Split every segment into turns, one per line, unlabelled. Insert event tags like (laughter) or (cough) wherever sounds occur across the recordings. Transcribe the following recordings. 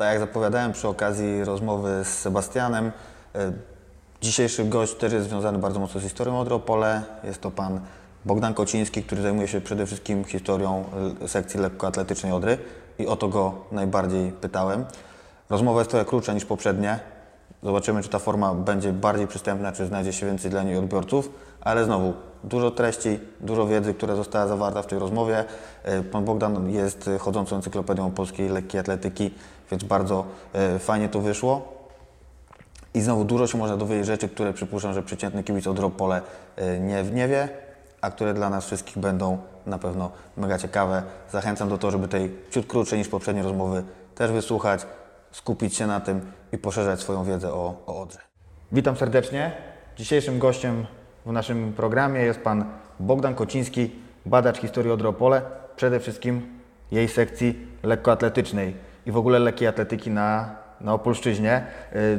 Tak jak zapowiadałem przy okazji rozmowy z Sebastianem, e, dzisiejszy gość też jest związany bardzo mocno z historią Odropole. Jest to pan Bogdan Kociński, który zajmuje się przede wszystkim historią e, sekcji lekkoatletycznej Odry i o to go najbardziej pytałem. Rozmowa jest trochę krótsza niż poprzednie. Zobaczymy, czy ta forma będzie bardziej przystępna, czy znajdzie się więcej dla niej odbiorców, ale znowu dużo treści, dużo wiedzy, która została zawarta w tej rozmowie. E, Pan Bogdan jest chodzącą encyklopedią polskiej lekkiej atletyki, więc bardzo e, fajnie to wyszło. I znowu dużo się można dowiedzieć rzeczy, które przypuszczam, że przeciętny kibic od Ropole e, nie, nie wie, a które dla nas wszystkich będą na pewno mega ciekawe. Zachęcam do tego, żeby tej ciut krótszej niż poprzednie rozmowy też wysłuchać, skupić się na tym i poszerzać swoją wiedzę o, o Odrze. Witam serdecznie. Dzisiejszym gościem w naszym programie jest pan Bogdan Kociński, badacz historii Odry Opole, przede wszystkim jej sekcji lekkoatletycznej i w ogóle lekkiej atletyki na, na Opolszczyźnie.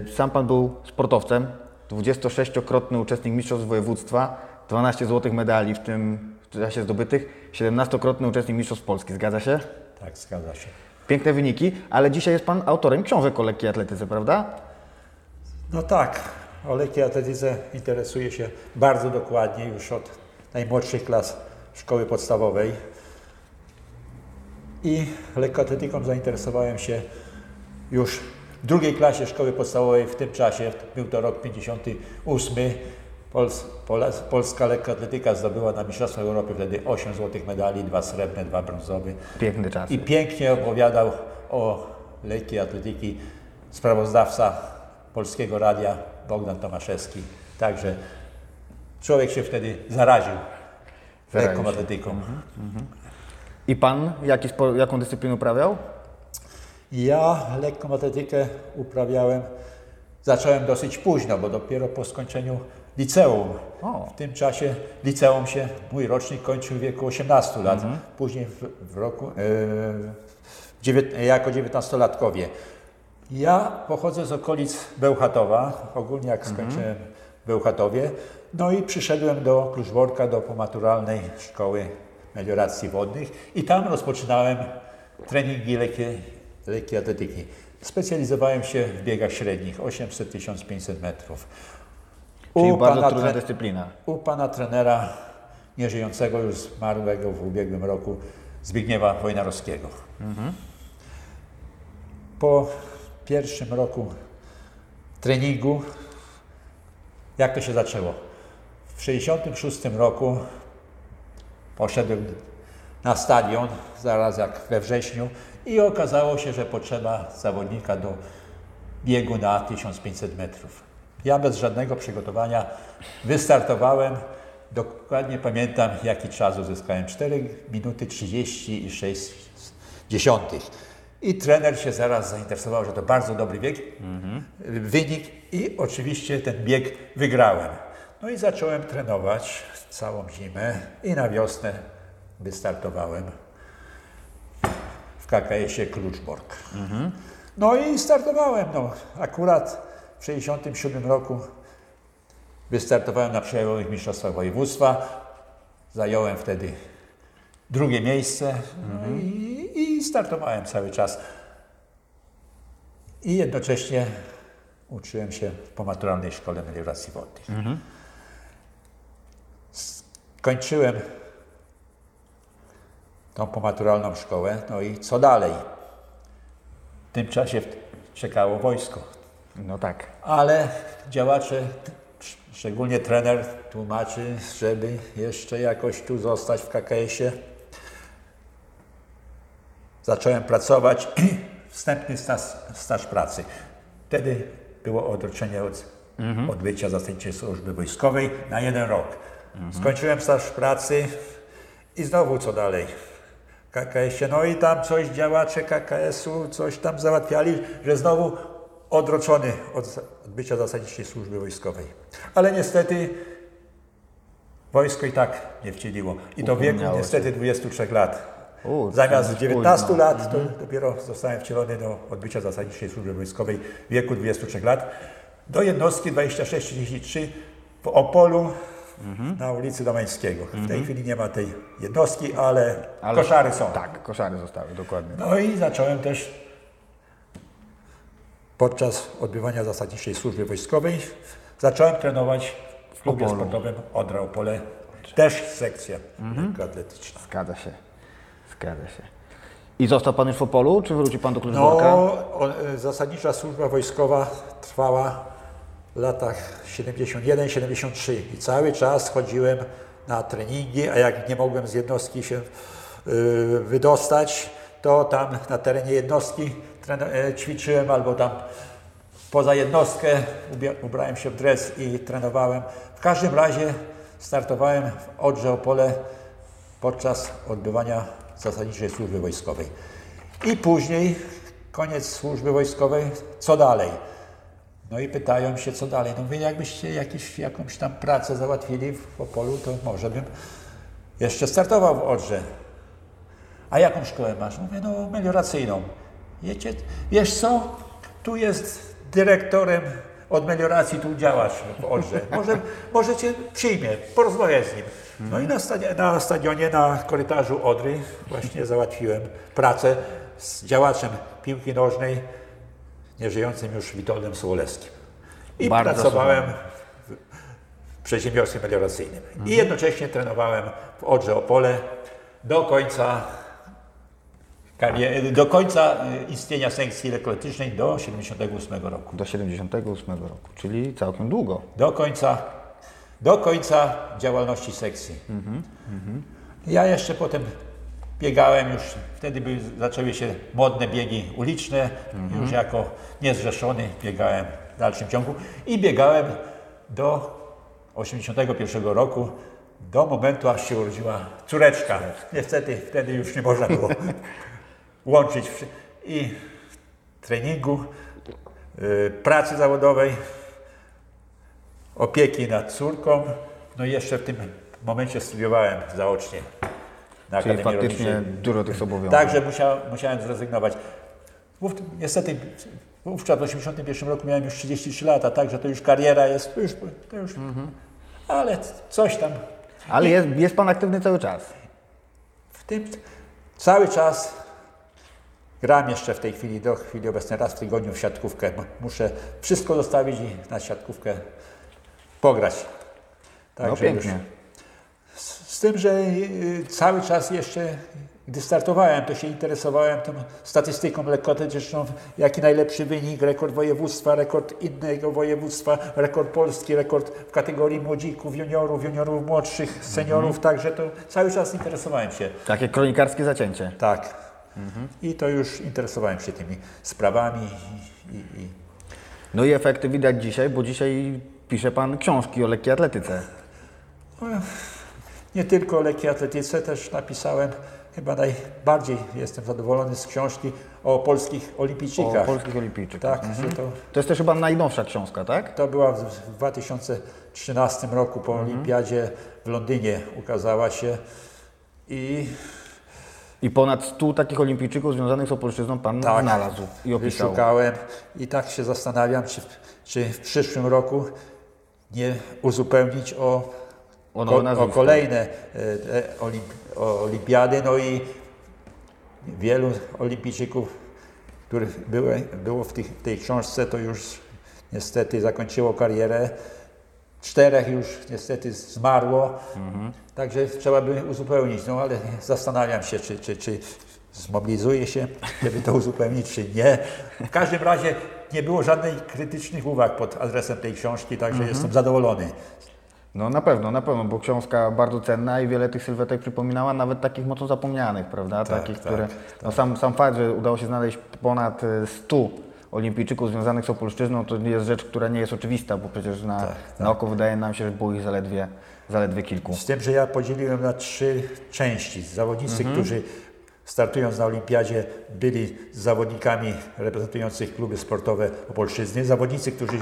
Y, Sam pan był sportowcem, 26-krotny uczestnik mistrzostw województwa, 12 złotych medali w tym czasie zdobytych, 17-krotny uczestnik mistrzostw Polski. Zgadza się?
Tak, zgadza się.
Piękne wyniki, ale dzisiaj jest pan autorem książek o lekkiej atletyce, prawda?
No tak, o lekkiej atletyce interesuję się bardzo dokładnie już od najmłodszych klas szkoły podstawowej. I lekkoatletyką zainteresowałem się już w drugiej klasie szkoły podstawowej w tym czasie, był to rok 58. Pols, Pola, polska lekkoatletyka zdobyła na Mistrzostwach Europy wtedy 8 złotych medali, 2 srebrne, 2 brązowe.
Piękny czas.
I pięknie opowiadał o lekkiej atletyki sprawozdawca Polskiego Radia Bogdan Tomaszewski. Także człowiek się wtedy zaraził lekką atletyką.
I pan jaki, jaką dyscyplinę uprawiał?
Ja lekką atletykę uprawiałem, zacząłem dosyć późno, bo dopiero po skończeniu liceum.
O.
W tym czasie liceum się, mój rocznik kończył w wieku 18 lat, później w, w roku, dziewięt, jako dziewiętnastolatkowie. Ja pochodzę z okolic Bełchatowa, ogólnie jak skończyłem w Bełchatowie, no i przyszedłem do Kluczborka, do pomaturalnej szkoły melioracji wodnych i tam rozpoczynałem treningi lekkiej, lekkiej atletyki. Specjalizowałem się w biegach średnich, 800-1500 metrów.
Czyli
U
bardzo
pana
trudna dyscyplina.
u pana trenera, nieżyjącego już zmarłego w ubiegłym roku, Zbigniewa Wojnarowskiego. Po pierwszym roku treningu, jak to się zaczęło? W 1966 roku poszedłem na stadion, zaraz jak we wrześniu i okazało się, że potrzeba zawodnika do biegu na 1500 metrów. Ja bez żadnego przygotowania wystartowałem. Dokładnie pamiętam, jaki czas uzyskałem. 4 minuty 36 dziesiątych. I trener się zaraz zainteresował, że to bardzo dobry bieg, wynik i oczywiście ten bieg wygrałem. No i zacząłem trenować całą zimę i na wiosnę wystartowałem w KKS-ie Kluczbork. No i startowałem. No. Akurat w 1967 roku wystartowałem na przełomowych mistrzostwach województwa. Zająłem wtedy drugie miejsce no i, i startowałem cały czas. I jednocześnie uczyłem się w pomaturalnej szkole melioracji wodnej. Skończyłem tą pomaturalną szkołę, no i co dalej? W tym czasie czekało wojsko.
No tak.
Ale działacze, szczególnie trener, tłumaczy, żeby jeszcze jakoś tu zostać w KKS-ie. Zacząłem pracować, (clears throat) wstępny staż, staż pracy. Wtedy było odroczenie od odbycia zastępczej służby wojskowej na jeden rok. Skończyłem staż pracy i znowu co dalej? KKS-ie. No i tam coś działacze KKS-u, coś tam załatwiali, że znowu odroczony od odbycia zasadniczej służby wojskowej. Ale niestety wojsko i tak nie wcieliło. I w wieku niestety 23 lat.
U,
Zamiast
to jest
19
późno.
lat, to dopiero zostałem wcielony do odbycia zasadniczej służby wojskowej w wieku 23 lat. Do jednostki 2633 w Opolu na ulicy Domańskiego. W tej chwili nie ma tej jednostki, ale,
Ale-
koszary są.
Tak, koszary zostały, dokładnie.
No i zacząłem też podczas odbywania zasadniczej służby wojskowej zacząłem trenować w klubie
Opolu.
sportowym Odra Opole, też sekcja
Mhm.
atletyczna.
Zgadza się. Zgadza się. I został Pan już w Opolu, czy wróci Pan do
No,
Kluczborka?
o, e, zasadnicza służba wojskowa trwała w latach 71-73 i cały czas chodziłem na treningi, a jak nie mogłem z jednostki się y, wydostać, to tam na terenie jednostki e, ćwiczyłem albo tam poza jednostkę ubrałem się w dres i trenowałem. W każdym razie startowałem w Odrze Opole podczas odbywania zasadniczej służby wojskowej. I później, koniec służby wojskowej, co dalej? No i pytają się, co dalej. No mówię, jakbyście jakieś, jakąś tam pracę załatwili w Opolu, to może bym jeszcze startował w Odrze. A jaką szkołę masz? Mówię, no melioracyjną. Wiecie, wiesz co, tu jest dyrektorem od melioracji, tu działasz w Odrze. Może, może cię przyjmie, porozmawiaj z nim. No i na, stadionie, na stadionie, na korytarzu Odry właśnie załatwiłem pracę z działaczem piłki nożnej, nieżyjącym już Witoldem Sołolewskim. I
Bardzo
pracowałem w, w przedsiębiorstwie melioracyjnym. I jednocześnie trenowałem w Odrze Opole do końca kariery, do końca y, istnienia sekcji lekkoatletycznej do 78 roku.
Do 78 roku, czyli całkiem długo.
Do końca, do końca działalności sekcji. Ja jeszcze potem biegałem już, wtedy były, zaczęły się modne biegi uliczne, już jako niezrzeszony biegałem w dalszym ciągu i biegałem do 81 roku, do momentu, aż się urodziła córeczka. Niestety wtedy już nie można było (laughs) łączyć i treningu, y, pracy zawodowej, opieki nad córką. No i jeszcze w tym momencie studiowałem zaocznie na
Czyli
Akademii
faktycznie
Rolniczej.
dużo tych.
Także musiał, musiałem zrezygnować. Wów, niestety wówczas w 1981 roku miałem już 33 lata, także to już kariera jest, to już, to już ale coś tam.
Ale jest, jest Pan aktywny cały czas.
W tym cały czas gram jeszcze w tej chwili, do chwili obecnej raz w tygodniu w siatkówkę. Muszę wszystko zostawić i na siatkówkę pograć.
No
Także
pięknie.
już- Z tym, że y, cały czas jeszcze, gdy startowałem, to się interesowałem tą statystyką lekkoatletyczną, jaki najlepszy wynik, rekord województwa, rekord innego województwa, rekord polski, rekord w kategorii młodzików, juniorów, juniorów młodszych, seniorów, także to cały czas interesowałem się.
Takie kronikarskie zacięcie.
Tak. I to już interesowałem się tymi sprawami i, i,
No i efekty widać dzisiaj, bo dzisiaj pisze Pan książki o lekkiej atletyce.
Nie tylko o lekkiej atletyce, też napisałem, chyba najbardziej jestem zadowolony z książki o polskich
O
olimpijczykach.
polskich olimpijczykach.
Tak, że to,
To jest też chyba najnowsza książka, tak?
to była w w 2013 roku po olimpiadzie w Londynie ukazała się i
I ponad 100 takich olimpijczyków związanych z Opolszczyzną Pan
Tak.
znalazł i opisał.
wyszukałem i tak się zastanawiam, czy, czy w przyszłym roku nie uzupełnić o
O
o kolejne e, e, olimp, o, olimpiady, no i wielu olimpijczyków, których były, było w, w tej książce, to już niestety zakończyło karierę. Czterech już niestety zmarło, także trzeba by uzupełnić, no ale zastanawiam się, czy, czy, czy zmobilizuję się, żeby to uzupełnić, czy nie. W każdym razie nie było żadnych krytycznych uwag pod adresem tej książki, także jestem zadowolony.
No na pewno, na pewno, bo książka bardzo cenna i wiele tych sylwetek przypominała, nawet takich mocno zapomnianych, prawda?
Tak,
takich,
tak,
które. No sam, sam fakt, że udało się znaleźć ponad e, 100 olimpijczyków związanych z Opolszczyzną, to jest rzecz, która nie jest oczywista, bo przecież na,
Tak,
na oko wydaje nam się, że było ich zaledwie, zaledwie kilku.
Z tym, że ja podzieliłem na trzy części. Zawodnicy, którzy startując na olimpiadzie byli zawodnikami reprezentujących kluby sportowe Opolszczyzny, zawodnicy, którzy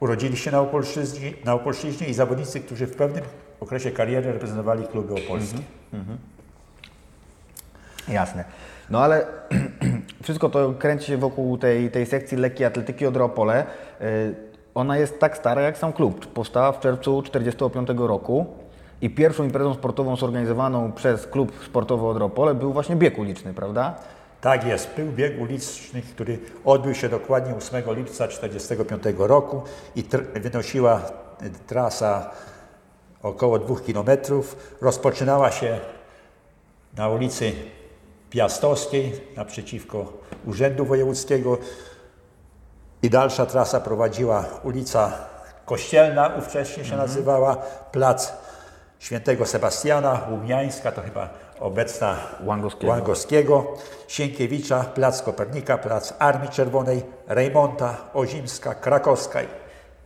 urodzili się na Opolszczyźnie, na Opolszczyźnie i zawodnicy, którzy w pewnym okresie kariery reprezentowali kluby opolskie.
Jasne. No ale (clears throat) wszystko to kręci się wokół tej, tej sekcji lekkiej atletyki Odropole. Y, Ona jest tak stara jak sam klub. Powstała w czerwcu 1945 roku i pierwszą imprezą sportową zorganizowaną przez klub sportowy Odropole był właśnie bieg uliczny, prawda?
Tak jest, był bieg uliczny, który odbył się dokładnie 8 lipca 1945 roku i wynosiła y, trasa około 2 km. Rozpoczynała się na ulicy Piastowskiej naprzeciwko Urzędu Wojewódzkiego i dalsza trasa prowadziła ulica Kościelna, ówcześnie się nazywała, plac Świętego Sebastiana, Łumiańska, to chyba obecna
Łangowskiego.
Łangowskiego, Sienkiewicza, plac Kopernika, plac Armii Czerwonej, Rejmonta, Ozimska, Krakowska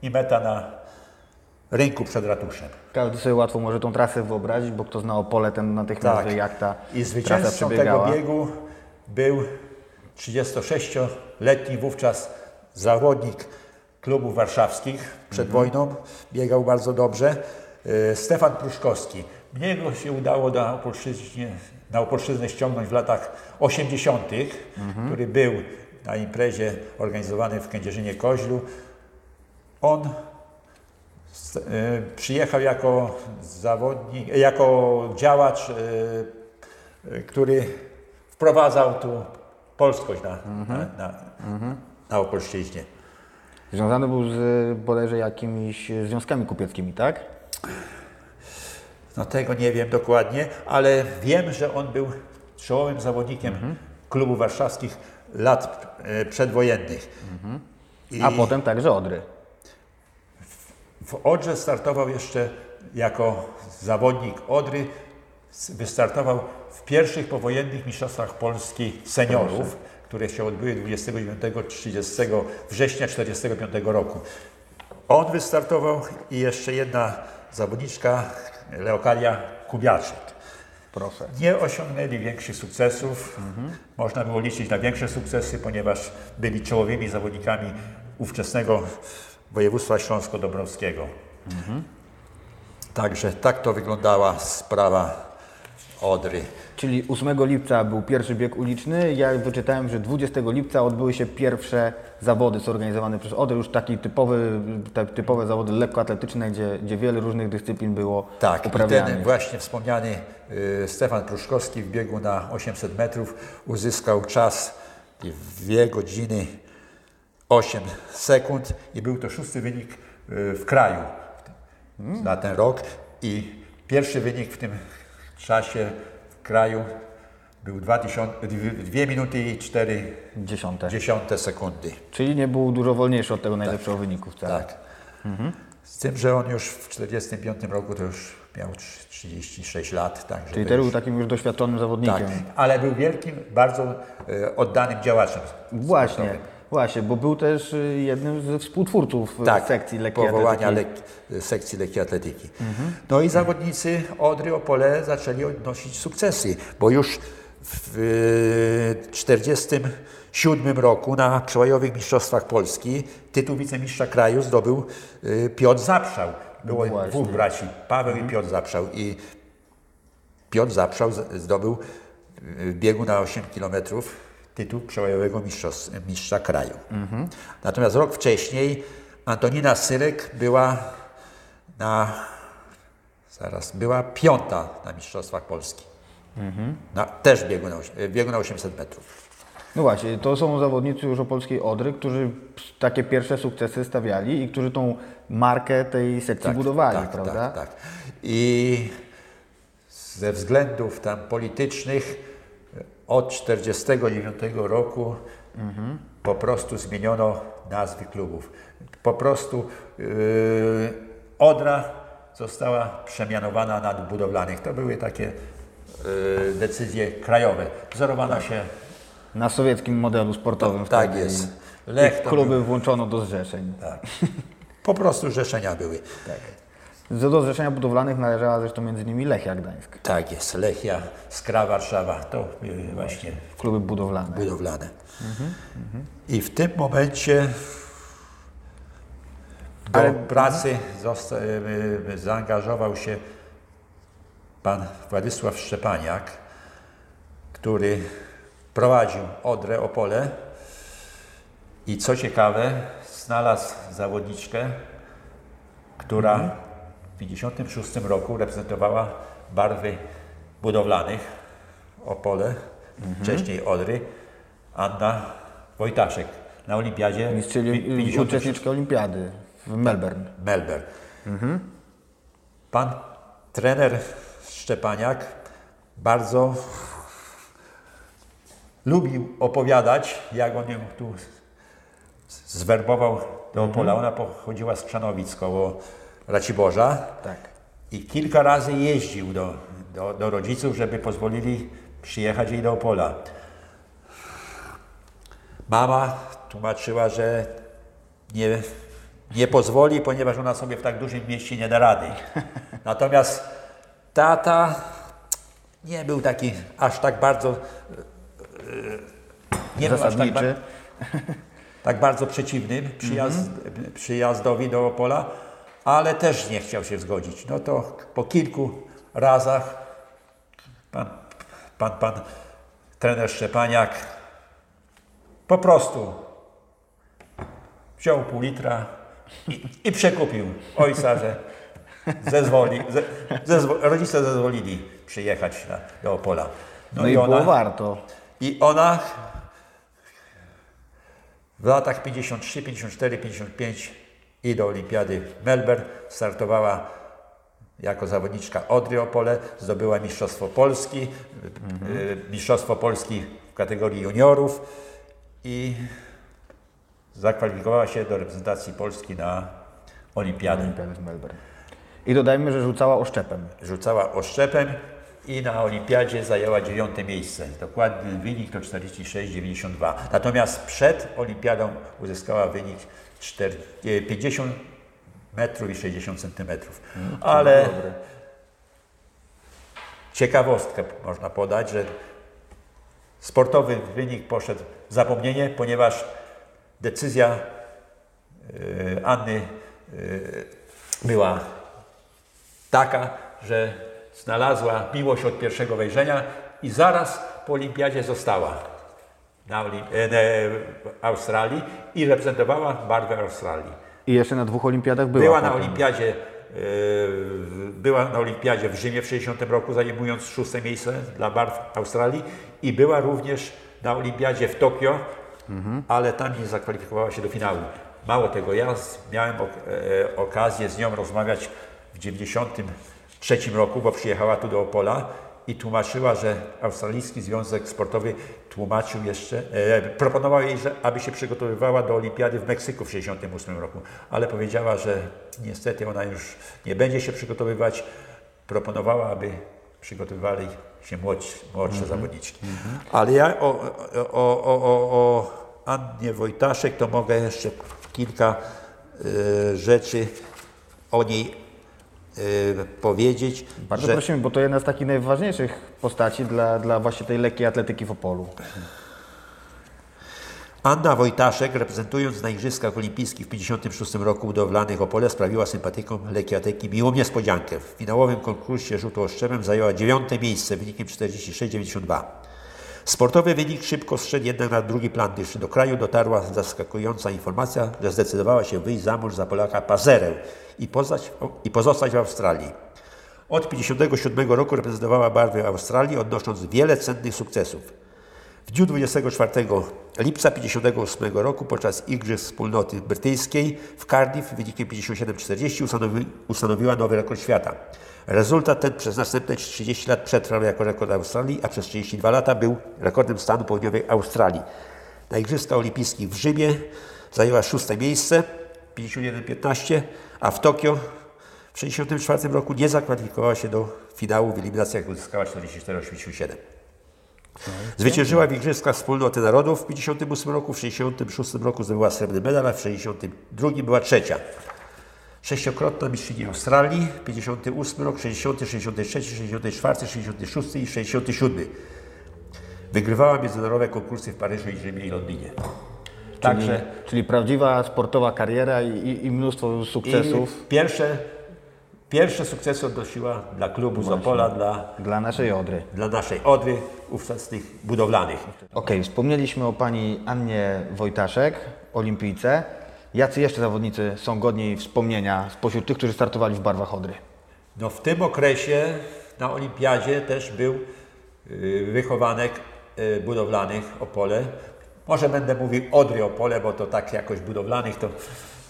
i meta na rynku przed ratuszem.
Każdy sobie łatwo może tą trasę wyobrazić, bo kto zna Opole, ten natychmiast
Tak.
wie, jak ta
I
trasa
zwycięzcą tego biegu był 36-letni wówczas zawodnik klubów warszawskich przed
Mhm.
wojną. Biegał bardzo dobrze. e, Stefan Pruszkowski. Mnie go się udało na Opolszczyźnie, na Opolszczyznę ściągnąć w latach 80.,
Mhm.
który był na imprezie organizowanej w Kędzierzynie Koźlu. On przyjechał jako zawodnik, jako działacz, e, e, który wprowadzał tu polskość na, na, na, na Opolszczyźnie.
Związany był z bodajże jakimiś związkami kupieckimi, tak?
No tego nie wiem dokładnie, ale wiem, że on był czołowym zawodnikiem klubów warszawskich lat e, przedwojennych. I
A potem także Odry.
W Odrze startował jeszcze jako zawodnik Odry. Wystartował w pierwszych powojennych mistrzostwach Polski seniorów, które się odbyły 29-30 września 1945 roku. On wystartował i jeszcze jedna zawodniczka, Leokadia Kubiaczek.
Proszę.
Nie osiągnęli większych sukcesów. Można było liczyć na większe sukcesy, ponieważ byli czołowymi zawodnikami ówczesnego województwa śląsko-dąbrowskiego. Także tak to wyglądała sprawa Odry.
Czyli 8 lipca był pierwszy bieg uliczny. Ja wyczytałem, że 20 lipca odbyły się pierwsze zawody zorganizowane przez Odry, już taki typowy, te typowe zawody lekkoatletyczne, gdzie, gdzie wiele różnych dyscyplin było
Tak,
uprawianych.
ten właśnie wspomniany y, Stefan Pruszkowski w biegu na 800 metrów uzyskał czas 2 godziny 8 sekund i był to szósty wynik y, w kraju na ten rok i pierwszy wynik w tym czasie w kraju był 2000, 2 minuty i 4
Dziesiąte.
dziesiąte sekundy.
Czyli nie był dużo wolniejszy od tego najlepszego wyniku wcale.
Tak. Z tym, że on już w 1945 roku to już miał 36 lat. Także
Czyli też był
już,
takim już doświadczonym zawodnikiem.
tak, ale był wielkim, bardzo e, oddanym działaczem.
Właśnie,
sportowym.
Właśnie, bo był też y, jednym ze współtwórców y,
Tak,
sekcji lekkiej
powołania
atletyki.
lek, sekcji lekkiej atletyki. No i zawodnicy Odry Opole zaczęli odnosić sukcesy, bo już w 1947 roku na przełajowych mistrzostwach Polski tytuł wicemistrza kraju zdobył y, Piotr Zaprzał. Było
Właśnie.
dwóch braci, Paweł i Piotr Zaprzał. I Piotr Zaprzał zdobył w biegu na 8 km tytuł przełajowego mistrzos- mistrza kraju. Natomiast rok wcześniej Antonina Sylek była na zaraz, była piąta na Mistrzostwach Polski. Na, też biegu na, biegu na 800 metrów.
No właśnie, to są zawodnicy już opolskiej Odry, którzy takie pierwsze sukcesy stawiali i którzy tą markę tej sekcji budowali,
tak,
prawda?
Tak, tak. I ze względów tam politycznych od 1949 roku po prostu zmieniono nazwy klubów. Po prostu yy, Odra została przemianowana na budowlanych. To były takie yy, decyzje krajowe. Wzorowano się,
Na sowieckim modelu sportowym
tak jest. Lech
kluby
był,
włączono do zrzeszeń.
tak. Po prostu zrzeszenia były.
Do do zrzeszenia budowlanych należała zresztą między innymi Lechia Gdańsk,
Tak jest. Lechia, Skra Warszawa. To były właśnie
kluby budowlane.
budowlane. I w tym momencie do
Ale-
pracy zosta- y, y, zaangażował się pan Władysław Szczepaniak, który prowadził Odrę Opole i co ciekawe, znalazł zawodniczkę, która w 1956 roku reprezentowała barwy budowlanych Opole, wcześniej Odry Anna Wojtaszek na olimpiadzie
Mistrz, czyli
pi- 56
uczestniczka olimpiady w Melbourne.
Melbourne. Pan trener Szczepaniak bardzo lubił opowiadać, jak on ją tu zwerbował do Opola. Ona pochodziła z Krzanowic koło Raciborza
Tak.
i kilka razy jeździł do, do, do rodziców, żeby pozwolili przyjechać jej do Opola. Mama tłumaczyła, że nie, nie pozwoli, ponieważ ona sobie w tak dużym mieście nie da rady. (laughs) Natomiast tata nie był taki aż tak bardzo e, nie był aż tak, tak bardzo przeciwny przyjazd, przyjazdowi do Opola, ale też nie chciał się zgodzić. No to po kilku razach pan, pan, pan trener Szczepaniak po prostu wziął pół litra i, i przekupił ojca, że zezwoli, ze, zezwo, rodzice zezwolili przyjechać na, do Opola.
No, i było warto.
I ona w latach 53, 54, 55 i do olimpiady w Melbourne startowała jako zawodniczka Odry Opole, zdobyła Mistrzostwo Polski, y, Mistrzostwo Polski w kategorii juniorów i zakwalifikowała się do reprezentacji Polski na olimpiadę.
Olimpiady w Melbourne. I dodajmy, że rzucała oszczepem.
Rzucała oszczepem i na olimpiadzie zajęła dziewiąte miejsce. Dokładny wynik to 46,92. Natomiast przed olimpiadą uzyskała wynik 4, e, 50 metrów i 60 centymetrów. Ale ciekawostkę można podać, że sportowy wynik poszedł w zapomnienie, ponieważ decyzja e, Anny e, była taka, że znalazła miłość od pierwszego wejrzenia i zaraz po olimpiadzie została na e, w Australii i reprezentowała barwy Australii.
I jeszcze na dwóch olimpiadach była.
Była na olimpiadzie, e, była na olimpiadzie w Rzymie w 60 roku, zajmując szóste miejsce dla barw Australii i była również na olimpiadzie w Tokio, ale tam nie zakwalifikowała się do finału. Mało tego, ja miałem e, okazję z nią rozmawiać w 93 roku, bo przyjechała tu do Opola i tłumaczyła, że Australijski Związek Sportowy tłumaczył jeszcze, e, proponował jej, że, aby się przygotowywała do olimpiady w Meksyku w 68 roku, ale powiedziała, że niestety ona już nie będzie się przygotowywać. Proponowała, aby przygotowywali się młodsi, młodsze zawodniczki. Ale ja o, o, o, o, Annie Wojtaszek to mogę jeszcze kilka e, rzeczy o niej powiedzieć.
Bardzo
że,
prosimy, bo to jedna z takich najważniejszych postaci dla, dla właśnie tej lekkiej atletyki w Opolu.
Anna Wojtaszek, reprezentując na Igrzyskach Olimpijskich w 1956 roku budowlanych Opole, sprawiła sympatykom lekkiej atletyki miłą niespodziankę. W finałowym konkursie rzutu oszczepem zajęła dziewiąte miejsce wynikiem 46,92. Sportowy wynik szybko zszedł jednak na drugi plan, gdyż do kraju dotarła zaskakująca informacja, że zdecydowała się wyjść za mąż za Polaka Pazerę i, poznać, i pozostać w Australii. Od 1957 roku reprezentowała barwy Australii, odnosząc wiele cennych sukcesów. W dniu 24 lipca 1958 roku podczas Igrzysk Wspólnoty Brytyjskiej w Cardiff wynikiem 57-40 ustanowi, ustanowiła nowy rekord świata. Rezultat ten przez następne 30 lat przetrwał jako rekord Australii, a przez 32 lata był rekordem stanu południowej Australii. Na Igrzyskach Olimpijskich w Rzymie zajęła szóste miejsce 51-15, a w Tokio w 1964 roku nie zakwalifikowała się do finału w eliminacjach, uzyskała 44-87. Zwyciężyła w Igrzyskach Wspólnoty Narodów w 1958 roku, w 1966 roku zdobyła srebrny medal, a w 1962 była trzecia. Sześciokrotna mistrzyni Australii, 58 rok, 60, 63, 64, 66 i 67. Wygrywała międzynarodowe konkursy w Paryżu, i Rzymie i Londynie.
Czyli,
Także
czyli prawdziwa sportowa kariera i, i, mnóstwo sukcesów
i pierwsze, pierwsze sukcesy odnosiła dla klubu z Opola, dla,
dla naszej Odry.
dla naszej Odry, ówczesnych budowlanych.
Okej, wspomnieliśmy o pani Annie Wojtaszek, olimpijce. Jacy jeszcze zawodnicy są godni wspomnienia spośród tych, którzy startowali w barwach Odry?
No w tym okresie na olimpiadzie też był y, wychowanek y, budowlanych Opole, Może będę mówił Odry Opole, bo to tak jakoś budowlanych to...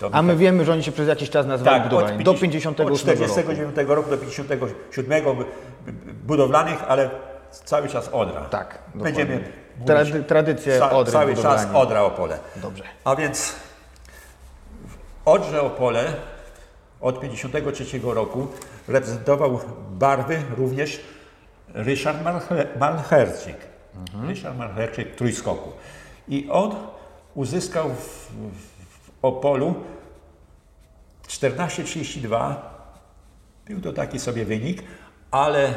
to
A my wiemy, że oni się przez jakiś czas nazywali
tak,
budowlani. Do
50
58
Od 49 roku.
roku.
do 57 b- b- budowlanych, ale cały czas Odra.
Tak,
Będziemy
dokładnie. Trady- tradycje
ca-
Odry
Cały czas. Odra Opole.
Dobrze.
A więc Odrze Opole od 53 roku reprezentował barwy również Ryszard Malche- Malcherczyk. Ryszard Malcherczyk trójskoku. I on uzyskał w, w Opolu 14,32. Był to taki sobie wynik, ale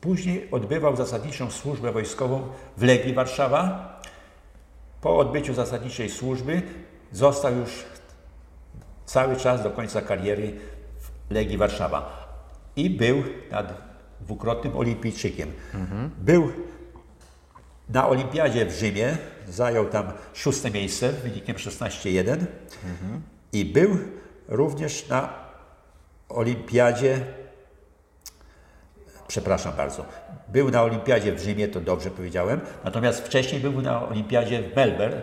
później odbywał zasadniczą służbę wojskową w Legii Warszawa. Po odbyciu zasadniczej służby został już cały czas do końca kariery w Legii Warszawa. I był nad dwukrotnym olimpijczykiem. Był na olimpiadzie w Rzymie, zajął tam szóste miejsce wynikiem 16-1 i był również na olimpiadzie przepraszam bardzo, był na olimpiadzie w Rzymie, to dobrze powiedziałem, natomiast wcześniej był na olimpiadzie w Melbourne,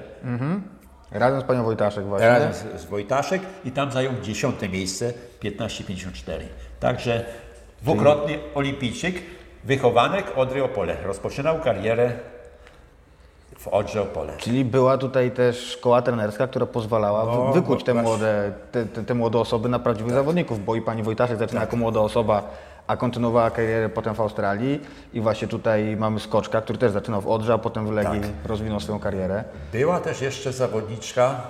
Razem z panią Wojtaszek właśnie.
razem z, z Wojtaszek i tam zajął dziesiąte miejsce, 15,54. Także dwukrotny olimpijczyk, wychowanek Odry Opole. Rozpoczynał karierę w Odrze Opole.
Czyli była tutaj też szkoła trenerska, która pozwalała wy-
No,
wykuć te młode, te, te, te młode osoby na prawdziwych zawodników, bo i pani Wojtaszek zaczyna jako młoda osoba, a kontynuowała karierę potem w Australii i właśnie tutaj mamy Skoczka, który też zaczynał w Odrze, a potem w Legii rozwinął swoją karierę.
Była też jeszcze zawodniczka,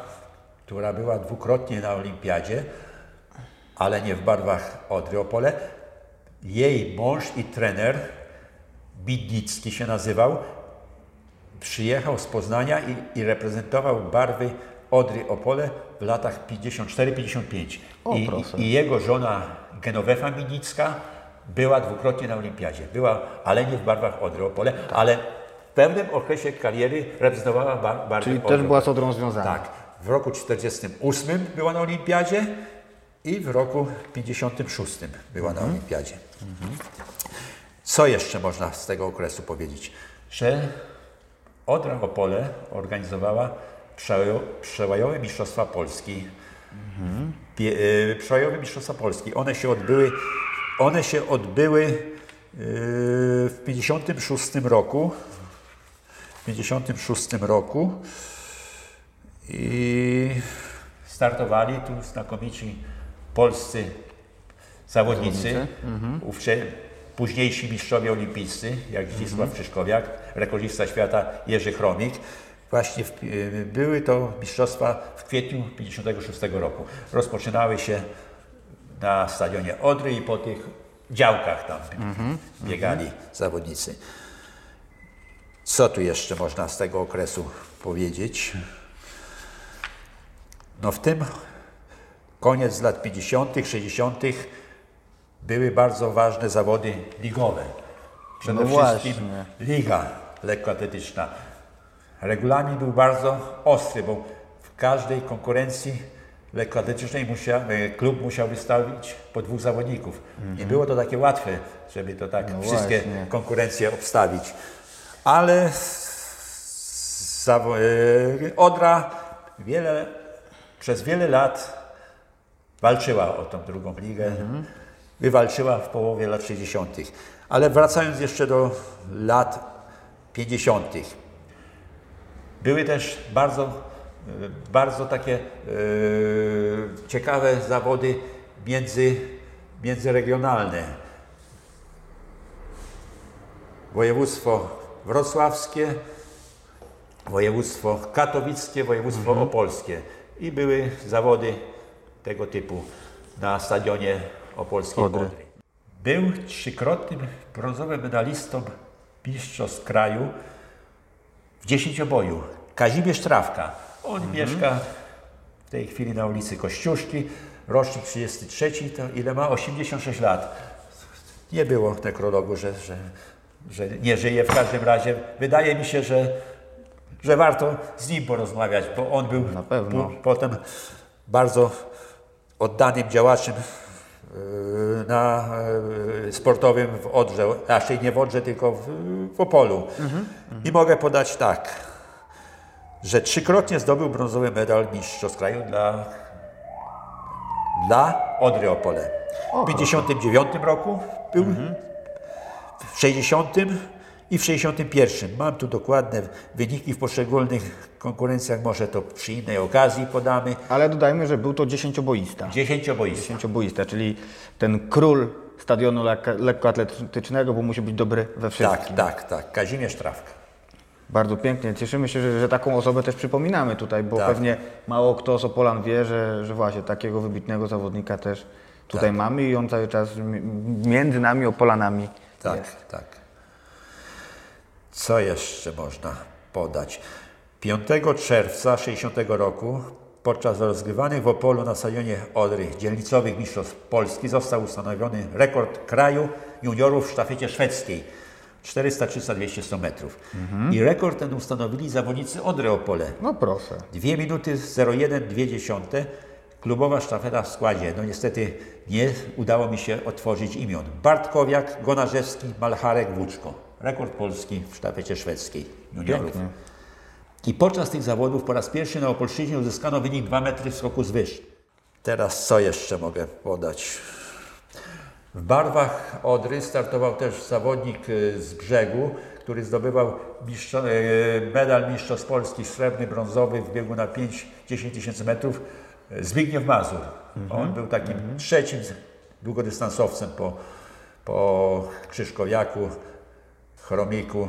która była dwukrotnie na olimpiadzie, ale nie w barwach Odry Opole. Jej mąż i trener, Bidnicki się nazywał, przyjechał z Poznania i, i reprezentował barwy Odry Opole w latach 54-55.
O,
I. I jego żona Genowefa Minicka była dwukrotnie na olimpiadzie. Była, ale nie w barwach Odry Opole, ale w pewnym okresie kariery reprezentowała bar, barwy
Czyli
Odry
też była z. Odrą związana.
Tak. W roku 48 była na olimpiadzie i w roku 56 była na olimpiadzie. Co jeszcze można z tego okresu powiedzieć? Że Odra Opole organizowała przełajo- przełajowe Mistrzostwa Polski. Pie- y, Przełajowe Mistrzostwa Polski. One się odbyły, one się odbyły y, w 56 roku. W 56 roku. I startowali tu znakomici polscy zawodnicy, ówcze, późniejsi mistrzowie olimpijscy, jak Zdzisław Krzyszkowiak, rekordista świata Jerzy Chromik. Właśnie w, y, były to mistrzostwa w kwietniu 56 roku. Rozpoczynały się na stadionie Odry i po tych działkach tam biegali zawodnicy. Co tu jeszcze można z tego okresu powiedzieć? No w tym koniec lat 50., 60. były bardzo ważne zawody ligowe. Przede
No
wszystkim
właśnie.
liga lekkoatletyczna. Regulamin był bardzo ostry, bo w każdej konkurencji lekkoatletycznej musiał, e, klub musiał wystawić po dwóch zawodników. Nie było to takie łatwe, żeby to tak wszystkie
Mhm. właśnie.
konkurencje obstawić. Ale e, Odra wiele, przez wiele lat walczyła o tą drugą ligę. Wywalczyła w połowie lat 60. Ale wracając jeszcze do lat 50. Były też bardzo, bardzo takie e, ciekawe zawody między, międzyregionalne. Województwo wrocławskie, województwo katowickie, województwo opolskie. I były zawody tego typu na stadionie opolskiej
Odry.
Odry. Był trzykrotnym brązowym medalistą mistrzostw kraju w dziesięcioboju. Kazimierz Trawka. On mieszka w tej chwili na ulicy Kościuszki, rocznik 33, to ile ma? 86 lat. Nie było nekrologu, że, że, że nie żyje. W każdym razie wydaje mi się, że, że warto z nim porozmawiać, bo on był pu- potem bardzo oddanym działaczem yy, na yy, sportowym w Odrze, raczej nie w Odrze, tylko w, w Opolu. I mogę podać tak. Że trzykrotnie zdobył brązowy medal mistrzostw kraju dla, dla Odry Opole. W 59 roku był, w 60 i w 61. Mam tu dokładne wyniki w poszczególnych konkurencjach, może to przy innej okazji podamy.
Ale dodajmy, że był to dziesięcioboista.
Dziesięcioboisty.
Dziesięcioboista, czyli ten król stadionu lekko- lekkoatletycznego, bo musi być dobry we wszystkim.
Tak, tak, tak. Kazimierz Trawka.
Bardzo pięknie. Cieszymy się, że, że taką osobę też przypominamy tutaj, bo
Tak.
pewnie mało kto z Opolan wie, że, że właśnie takiego wybitnego zawodnika też tutaj
Tak.
mamy i on cały czas między nami Opolanami
Tak,
jest.
tak. Co jeszcze można podać? 5 czerwca 60 roku podczas rozgrywanych w Opolu na stadionie Odry dzielnicowych mistrzostw Polski został ustanowiony rekord kraju juniorów w sztafecie szwedzkiej 400, 300, 200, 100 metrów. I rekord ten ustanowili zawodnicy Odry Opole.
No proszę.
2 minuty 01, 2 dziesiąte. Klubowa sztafeta w składzie. No niestety nie udało mi się otworzyć imion. Bartkowiak, Gonarzewski, Malcharek, Włóczko. Rekord polski w sztafecie szwedzkiej juniorów.
Pięknie.
I podczas tych zawodów po raz pierwszy na Opolszczyźnie uzyskano wynik 2 metry skoku z wyż. Teraz co jeszcze mogę podać? W barwach Odry startował też zawodnik y, z brzegu, który zdobywał y, medal Mistrzostw Polski srebrny, brązowy w biegu na 5-10 tysięcy metrów. y, Zbigniew Mazur. On był takim trzecim długodystansowcem po, po Krzyżkowiaku, Chromiku,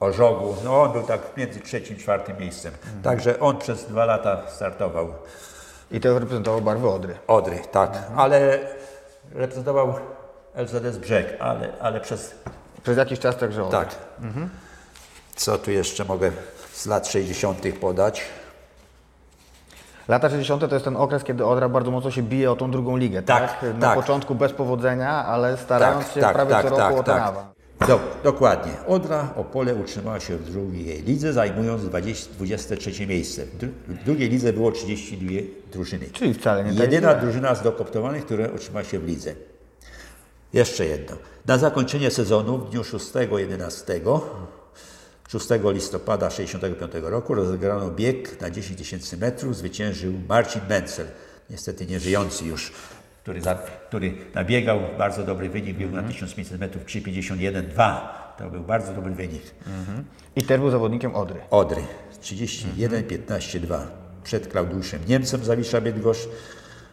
Orzogu. No on był tak między trzecim i czwartym miejscem. Także on przez dwa lata startował
I to reprezentował barwy Odry.
Odry, tak. Ale reprezentował LZS Brzeg, ale, ale przez...
Przez jakiś czas także Odry.
Tak. Co tu jeszcze mogę z lat 60. podać?
Lata 60. to jest ten okres, kiedy Odra bardzo mocno się bije o tą drugą ligę, tak?
Tak,
Na
tak.
początku bez powodzenia, ale starając
Tak,
się
tak,
prawie
tak,
co roku
tak,
o ten
tak.
awans.
Do, dokładnie. Odra Opole utrzymała się w drugiej lidze, zajmując 20, 23 miejsce. W, dru- w drugiej lidze było 32 drużyny.
Czyli wcale nie tak
Jedyna drużyna z dokoptowanych, która utrzymała się w lidze. Jeszcze jedno. Na zakończenie sezonu w dniu 6-11 6 listopada 1965 roku rozegrano bieg na 10 tysięcy metrów. Zwyciężył Marcin Mencel, niestety nieżyjący już, który, za, który nabiegał bardzo dobry wynik, biegł na 1500 metrów 3,51,2. To był bardzo dobry wynik.
I też był zawodnikiem Odry.
Odry 31, 15, 2. Przed Klaudiuszem Niemcem Zawisza Bydgoszcz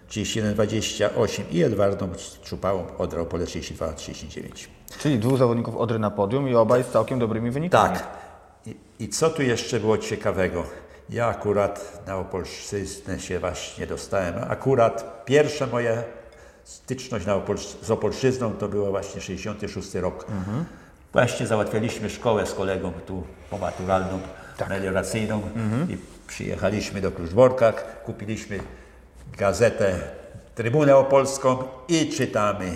31, 28 i Edwardą Czupałą Odra Opole 32, 39.
Czyli dwóch zawodników Odry na podium i obaj z całkiem dobrymi wynikami.
Tak. I, I co tu jeszcze było ciekawego? Ja akurat na Opolszczyznę się właśnie dostałem. Akurat pierwsza moja styczność na Opolsz- z Opolszczyzną to była właśnie 66 rok. Właśnie załatwialiśmy szkołę z kolegą tu pomaturalną, melioracyjną i przyjechaliśmy do Kluczborka, kupiliśmy gazetę Trybunę Opolską i czytamy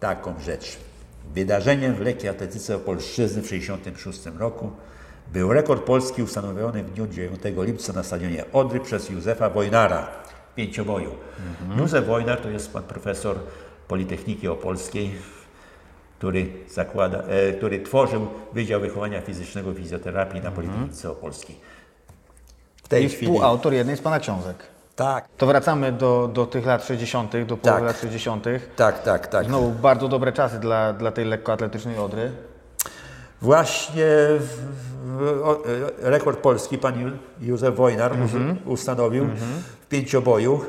taką rzecz. Wydarzeniem w lekkiej atletyce Opolszczyzny w 1966 roku był rekord polski ustanowiony w dniu 9 lipca na stadionie Odry przez Józefa Wojnara w pięcioboju. Józef Wojnar to jest pan profesor Politechniki Opolskiej, który, zakłada, e, który tworzył Wydział Wychowania Fizycznego i Fizjoterapii na Politechnice Opolskiej. W tej
I
chwili...
współautor jednej z Pana książek.
Tak,
To wracamy do, do tych lat 60., do połowy
Tak.
lat 60.
tak, tak, tak.
Znowu bardzo dobre czasy dla, dla tej lekkoatletycznej Odry.
Właśnie w, rekord polski pan Józef Wojnar uz- ustanowił w pięcioboju.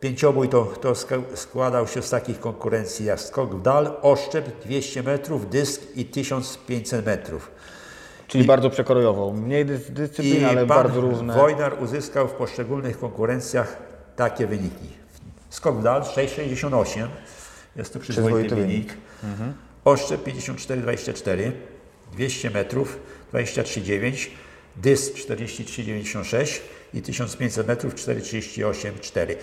Pięciobój to, to składał się z takich konkurencji jak skok w dal, oszczep 200 metrów, dysk i 1500 metrów.
Czyli bardzo przekrojową. Mniej dys, dyscyplin, ale bardzo różne.
Wojnar uzyskał w poszczególnych konkurencjach takie wyniki. Skok w dal 6,68, jest to przyzwoity
Przyzwoity
wynik. Oszczep 54,24, 200 metrów 23,9, dysk 43,96 i 1500 metrów 4,38,4.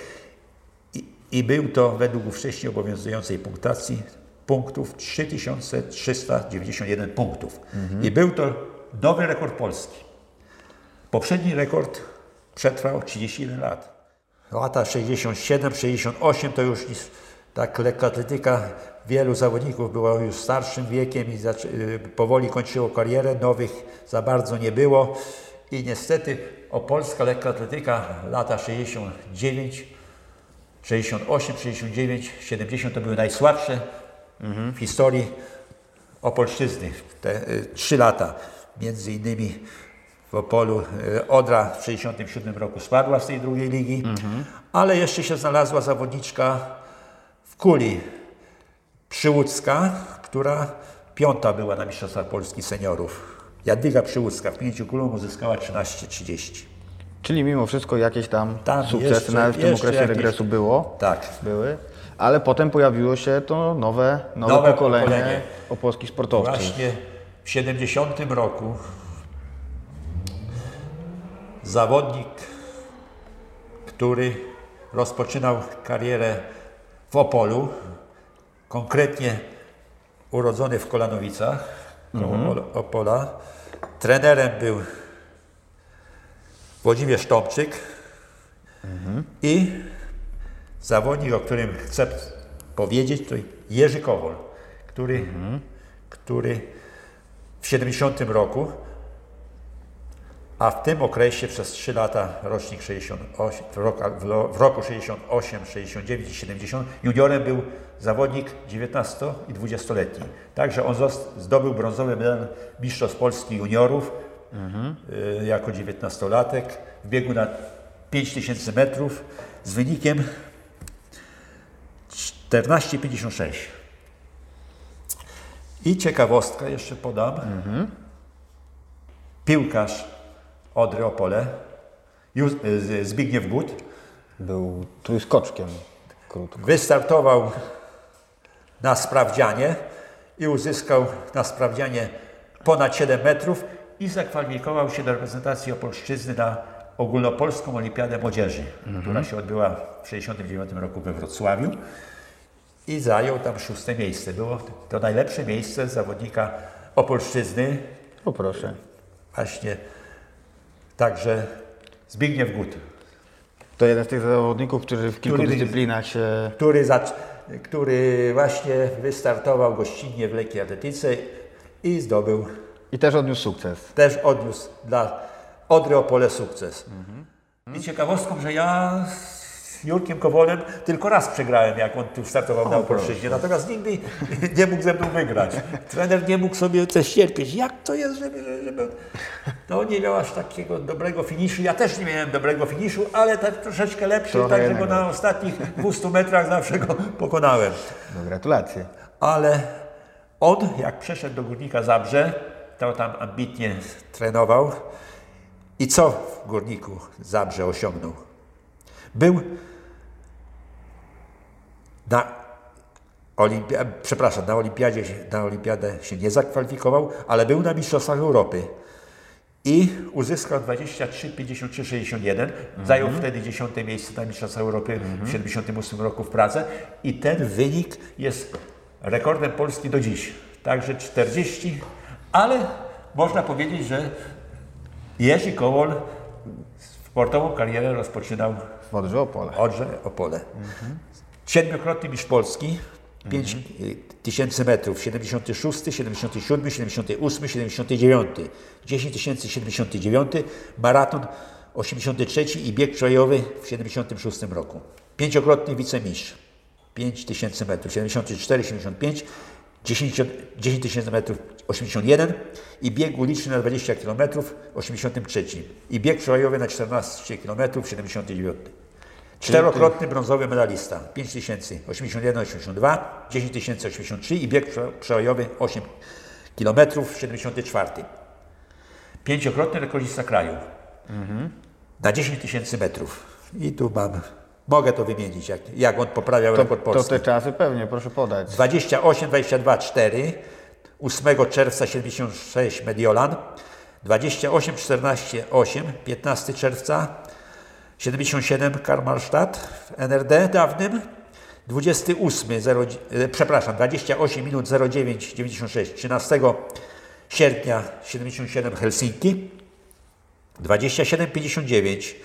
I, I był to według wcześniej obowiązującej punktacji punktów 3391 punktów. I był to nowy rekord Polski. Poprzedni rekord przetrwał 31 lat. Lata 67, 68 to już tak lekkoatletyka wielu zawodników było już starszym wiekiem i y, powoli kończyło karierę, nowych za bardzo nie było. I niestety opolska lekkoatletyka lata 69, 68, 69, 70 to były najsłabsze w historii Opolszczyzny. Te y, trzy lata, między innymi w Opolu y, Odra w 67 roku spadła z tej drugiej ligi, ale jeszcze się znalazła zawodniczka w Kuli Przyłódzka, która piąta była na Mistrzostwach Polski Seniorów. Jadwiga Przyłódzka w pięciu kulą uzyskała 13.30.
Czyli mimo wszystko jakieś tam, sukcesy
jeszcze-
nawet w tym okresie
jakieś-
regresu było.
Tak.
Były. Ale potem pojawiło się to nowe, nowe,
Nowe
pokolenie,
pokolenie.
opolskich sportowców.
Właśnie w 70 roku zawodnik, który rozpoczynał karierę w Opolu, konkretnie urodzony w Kolanowicach, koło Opola. Trenerem był Włodzimierz Tomczyk. I zawodnik, o którym chcę powiedzieć, to Jerzy Kowol, który, który w 70 roku, a w tym okresie przez 3 lata, rocznik 68, w roku, w roku 68, 69 i 70, juniorem był zawodnik 19 i 20-letni. Także on zdobył brązowy medal Mistrzostw Polski juniorów y, jako 19-latek w biegu na 5000 metrów z wynikiem 14,56. I ciekawostka jeszcze podam. Piłkarz Odry Opole, z- Zbigniew Gut,
Był trójskoczkiem krótko.
wystartował na sprawdzianie i uzyskał na sprawdzianie ponad 7 metrów i zakwalifikował się do reprezentacji Opolszczyzny na ogólnopolską olimpiadę młodzieży, która się odbyła w 1969 roku we Wrocławiu i zajął tam szóste miejsce. Było to najlepsze miejsce zawodnika Opolszczyzny,
Poproszę.
właśnie także Zbigniew Gut.
To jeden z tych zawodników, którzy w kilku
Który-
dyscyplinach się
który, zac- który właśnie wystartował gościnnie w lekkiej atletyce i zdobył,
i też odniósł sukces.
też odniósł dla Odry Opole sukces. I ciekawostką, że ja Jurkiem Kowolem tylko raz przegrałem, jak on tu startował na Opolszczyźnie, natomiast nigdy (laughs) nie mógł ze mną wygrać. Trener nie mógł sobie też cierpieć. Jak to jest, żeby... żeby... No nie miał aż takiego dobrego finiszu, ja też nie miałem dobrego finiszu, ale tak troszeczkę lepszy, tak że go na ostatnich 200 metrach zawsze go pokonałem.
No, gratulacje.
Ale on, jak przeszedł do Górnika Zabrze, to tam ambitnie trenował. I co w Górniku Zabrze osiągnął? Był na Olimpia, przepraszam, na olimpiadzie, na olimpiadę się nie zakwalifikował, ale był na Mistrzostwach Europy. I uzyskał 23, 53, 61. Zajął wtedy 10 miejsce na Mistrzostwach Europy w 78 roku w Pradze. I ten wynik jest rekordem Polski do dziś. Także 40, ale można powiedzieć, że Jerzy Kołol sportową karierę rozpoczynał
W Odrze Opole.
Odrze Opole. Siedmiokrotny mistrz Polski, 5 tysięcy metrów, 76, 77, 78, 79, 10 tysięcy 79, maraton 83 i bieg przełajowy w 76 roku. Pięciokrotny wicemistrz, 5 tysięcy metrów, 74, 75, 10 10 tysięcy metrów 81 i bieg uliczny na 20 km 83 i bieg przełajowy na 14 km 79. Czterokrotny brązowy medalista. 5 tysięcy 81, 82, 10 tysięcy 83 i bieg prze- przełajowy 8 km 74. Pięciokrotny rekordista kraju. Na 10 tysięcy metrów. I tu mam, mogę to wymienić, jak, jak on poprawiał
To,
rekord
to
polski.
te czasy pewnie, proszę podać.
28, 22, 4, 8 czerwca 76 Mediolan, 28, 14, 8, 15 czerwca 77 Karmalstadt w NRD dawnym, 28, 0, e, przepraszam, 28 minut 09, 96, 13 sierpnia 77 Helsinki, 27, 59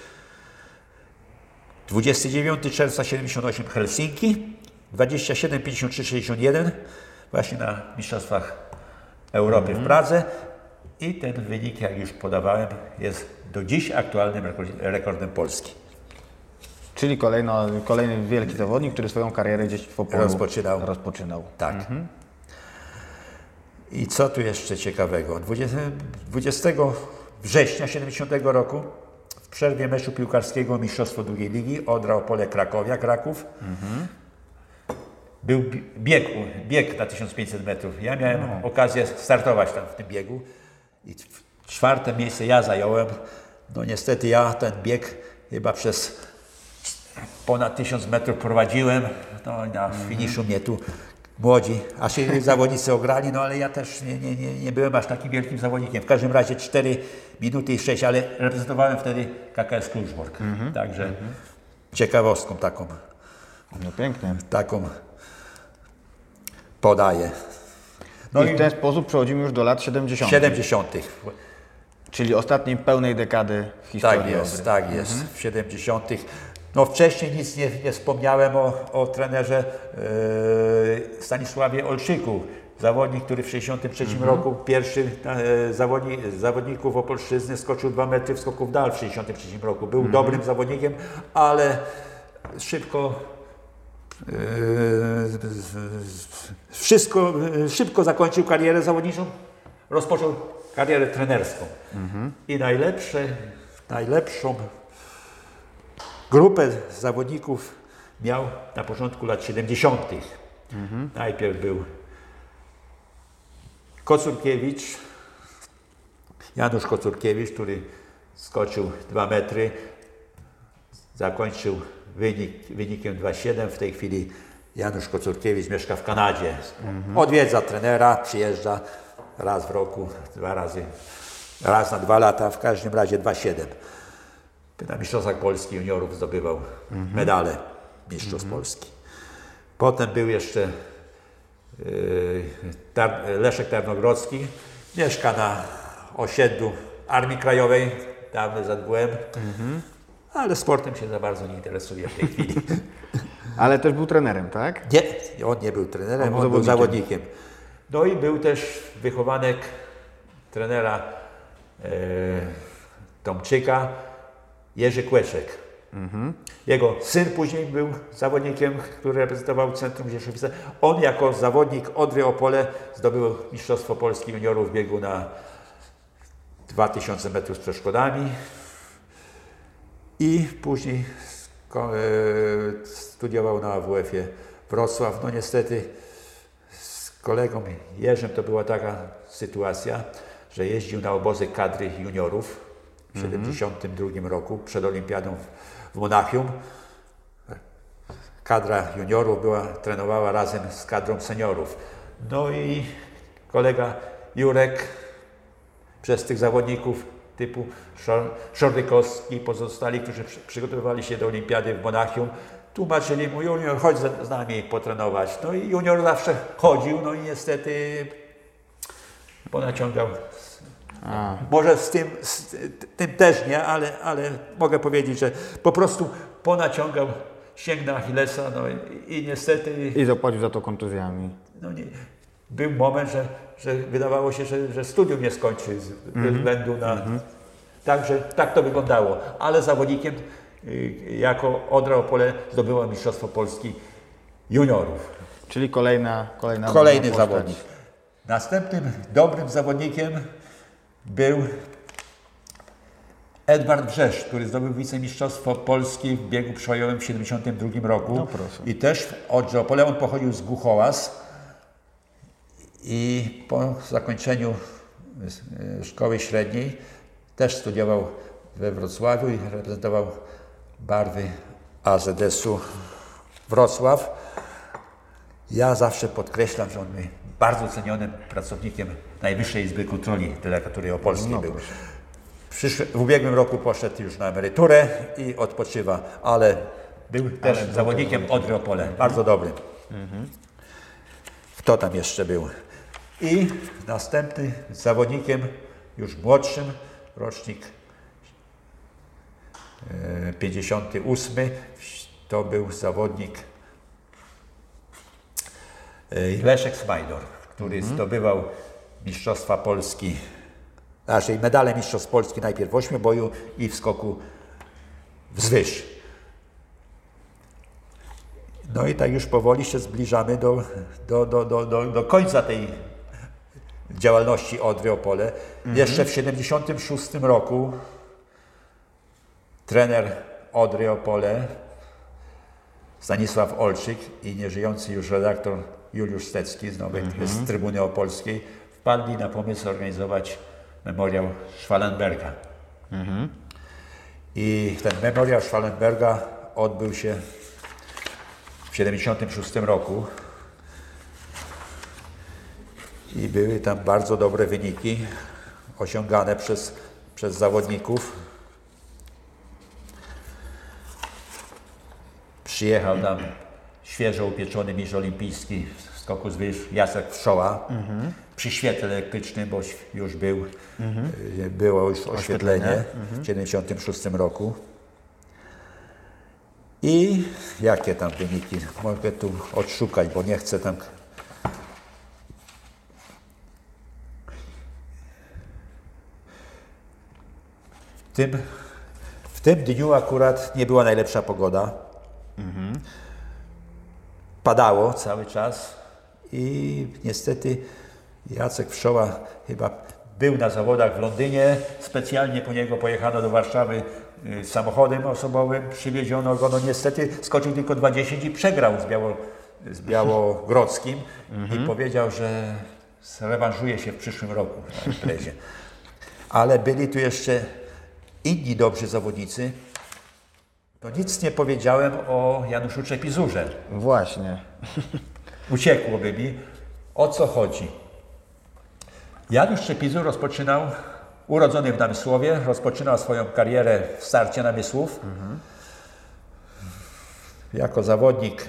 29 czerwca 78 Helsinki, 27, 53, 61 właśnie na Mistrzostwach Europy w Pradze. I ten wynik, jak już podawałem, jest do dziś aktualnym rekord- rekordem Polski.
Czyli kolejno, kolejny wielki zawodnik, który swoją karierę gdzieś w Opolu
Rozpoczynał.
rozpoczynał.
Tak. I co tu jeszcze ciekawego? 20, 20 września 70 roku w przerwie meczu piłkarskiego Mistrzostwo drugiej ligi Odra Opole Krakowia, Kraków. Był bi- bieg, bieg na 1500 metrów. Ja miałem okazję startować tam w tym biegu i czwarte miejsce ja zająłem. No niestety ja ten bieg chyba przez ponad 1000 metrów prowadziłem. No i na finiszu mnie tu młodzi, a się (laughs) zawodnicy ograli, no ale ja też nie, nie, nie, nie byłem aż takim wielkim zawodnikiem. W każdym razie 4 minuty i 6, ale reprezentowałem wtedy KKS Kluczbork. Także ciekawostką taką,
No pięknie.
taką podaję. No
I
i
w ten sposób przechodzimy już do lat 70.
70.
Czyli ostatniej pełnej dekady w historii
Tak jest,
Odry.
tak jest, w 70. No wcześniej nic nie, nie wspomniałem o, o trenerze e, Stanisławie Olszyku. Zawodnik, który w 63 roku pierwszy e, zawodnik, zawodników Opolszczyzny skoczył 2 metry w skoku w dal w 63 roku. Był dobrym zawodnikiem, ale szybko e, wszystko, e, szybko zakończył karierę zawodniczą, rozpoczął karierę trenerską. I najlepsze, najlepszą grupę zawodników miał na początku lat 70. Najpierw był Kocurkiewicz, Janusz Kocurkiewicz, który skoczył 2 metry, zakończył wynik, wynikiem 2,7. W tej chwili Janusz Kocurkiewicz mieszka w Kanadzie. Odwiedza trenera, przyjeżdża raz w roku, dwa razy, raz na dwa lata, w każdym razie 2,7. Na Mistrzostwach Polski juniorów zdobywał medale Mistrzostw Polski. Potem był jeszcze yy, Leszek Tarnogrodzki. Mieszka na osiedlu Armii Krajowej, dawny ZWM, ale sportem się za bardzo nie interesuje w tej chwili. (laughs)
Ale też był trenerem, tak?
Nie, on nie był trenerem,
On
on,
był
zawodnikiem. No i był też wychowanek trenera e, Tomczyka, Jerzy Kłeczek. Jego syn później był zawodnikiem, który reprezentował Centrum Rzeszowice. On jako zawodnik Odry Opole zdobył Mistrzostwo Polski Juniorów w biegu na 2000 metrów z przeszkodami i później e, studiował na AWF-ie Wrocław. No niestety kolegą Jerzym to była taka sytuacja, że jeździł na obozy kadry juniorów w 1972 roku przed olimpiadą w, Monachium. Kadra juniorów była, trenowała razem z kadrą seniorów. No i kolega Jurek przez tych zawodników typu Szor- Szordykowski i pozostali, którzy przy- przygotowywali się do olimpiady w Monachium, tłumaczyli mu, junior, chodź z, nami potrenować. No i junior zawsze chodził, no i niestety ponaciągał.
A,
Może z tym, z tym też nie, ale, ale mogę powiedzieć, że po prostu ponaciągał sięgnął Achillesa, no i, i niestety
I zapłacił za to kontuzjami.
no nie, był moment, że, że wydawało się, że, że studium nie skończy z ze względu na... Także tak to wyglądało. Ale zawodnikiem jako Odra Opole zdobyła Mistrzostwo Polski juniorów.
Czyli kolejna, kolejna
Kolejny zawodnik. Następnym dobrym zawodnikiem był Edward Brzesz, który zdobył wicemistrzostwo Polski w biegu przełajowym w 1972 roku.
No proszę.
I też w Odrze Opole. On pochodził z Głuchołaz. I po zakończeniu y, szkoły średniej też studiował we Wrocławiu i reprezentował barwy AZS-u Wrocław. Ja zawsze podkreślam, że on był bardzo cenionym pracownikiem Najwyższej Izby Kontroli Delegatury Opolskiej był. Przyszły, w ubiegłym roku poszedł już na emeryturę i odpoczywa, ale był też zawodnikiem Odry Opole, bardzo dobrym. Kto tam jeszcze był? I następny zawodnikiem, już młodszym, rocznik 58, to był zawodnik e, Leszek Smajdor, który zdobywał Mistrzostwa Polski znaczy medale Mistrzostw Polski najpierw w ośmioboju i w skoku wzwyż. No i tak już powoli się zbliżamy do, do, do, do, do, do końca tej działalności Odry Opole. Jeszcze w 1976 roku trener Odry Opole Stanisław Olczyk i nieżyjący już redaktor Juliusz Stecki, znowu z Trybuny Opolskiej, wpadli na pomysł zorganizować memoriał Schwallenberga. I ten memoriał Schwallenberga odbył się w 1976 roku. I były tam bardzo dobre wyniki osiągane przez, przez zawodników. Przyjechał tam świeżo upieczony mistrz olimpijski w skoku z wyż Jacek Wszoła przy świetle elektrycznym, bo już był, y, było już oświetlenie w 1976 roku. I jakie tam wyniki? Mogę tu odszukać, bo nie chcę tam. W tym, w tym dniu akurat nie była najlepsza pogoda. Padało cały czas i niestety Jacek Wszoła chyba był na zawodach w Londynie. Specjalnie po niego pojechano do Warszawy y, samochodem osobowym, przywieziono go. No niestety skoczył tylko 20 i przegrał z, Biało, z Białogrodzkim i powiedział, że zrewanżuje się w przyszłym roku na imprezie. Ale byli tu jeszcze inni dobrzy zawodnicy. To nic nie powiedziałem o Januszu Czepizurze.
Właśnie. (laughs)
Uciekłoby mi. O co chodzi? Janusz Czepizur rozpoczynał, urodzony w Namysłowie, rozpoczynał swoją karierę w starcie Namysłów. Jako zawodnik